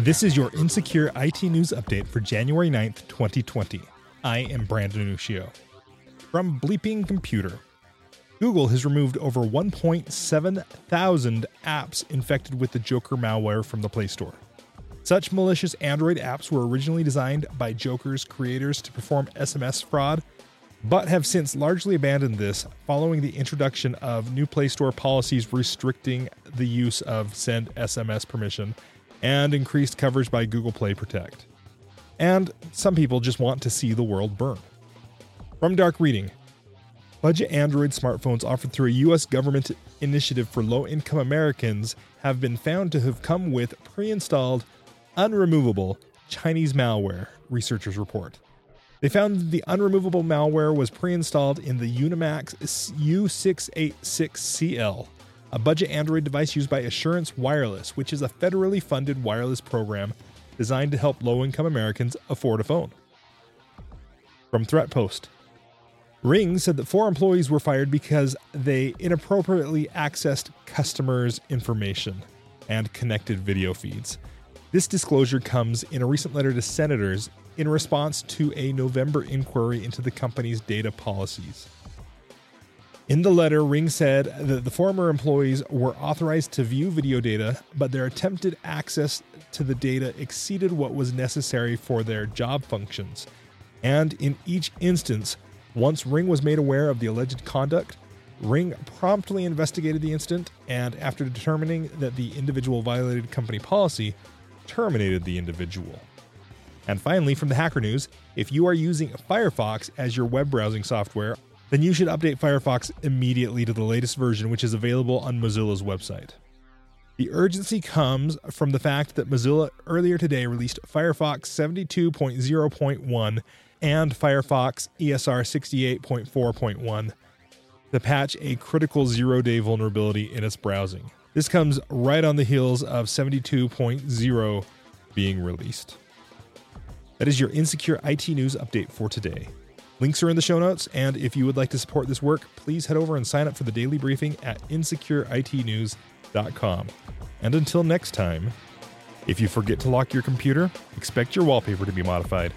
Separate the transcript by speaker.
Speaker 1: This is your Insecure IT News Update for January 9th, 2020. I am Branden Ushio. From Bleeping Computer. Google has removed over 1.7 thousand apps infected with the Joker malware from the Play Store. Such malicious Android apps were originally designed by Joker's creators to perform SMS fraud, but have since largely abandoned this following the introduction of new Play Store policies restricting the use of send SMS permission and increased coverage by Google Play Protect. And some people just want to see the world burn. From Dark Reading Budget Android smartphones offered through a U.S. government initiative for low income Americans have been found to have come with pre installed unremovable Chinese malware, researchers report. They found that the unremovable malware was pre installed in the Unimax U686CL, a budget Android device used by Assurance Wireless, which is a federally funded wireless program designed to help low income Americans afford a phone. From Threatpost Ring said that four employees were fired because they inappropriately accessed customers' information and connected video feeds. This disclosure comes in a recent letter to senators in response to a November inquiry into the company's data policies. In the letter, Ring said that the former employees were authorized to view video data, but their attempted access to the data exceeded what was necessary for their job functions. And in each instance, once Ring was made aware of the alleged conduct, Ring promptly investigated the incident and, after determining that the individual violated company policy, terminated the individual. And finally, from the Hacker News, if you are using Firefox as your web browsing software, then you should update Firefox immediately to the latest version, which is available on Mozilla's website. The urgency comes from the fact that Mozilla earlier today released Firefox 72.0.1 and Firefox ESR 68.4.1 to patch a critical zero day vulnerability in its browsing. This comes right on the heels of 72.0 being released. That is your Insecure IT News update for today. Links are in the show notes, and if you would like to support this work, please head over and sign up for the daily briefing at insecureitnews.com. And until next time, if you forget to lock your computer, expect your wallpaper to be modified.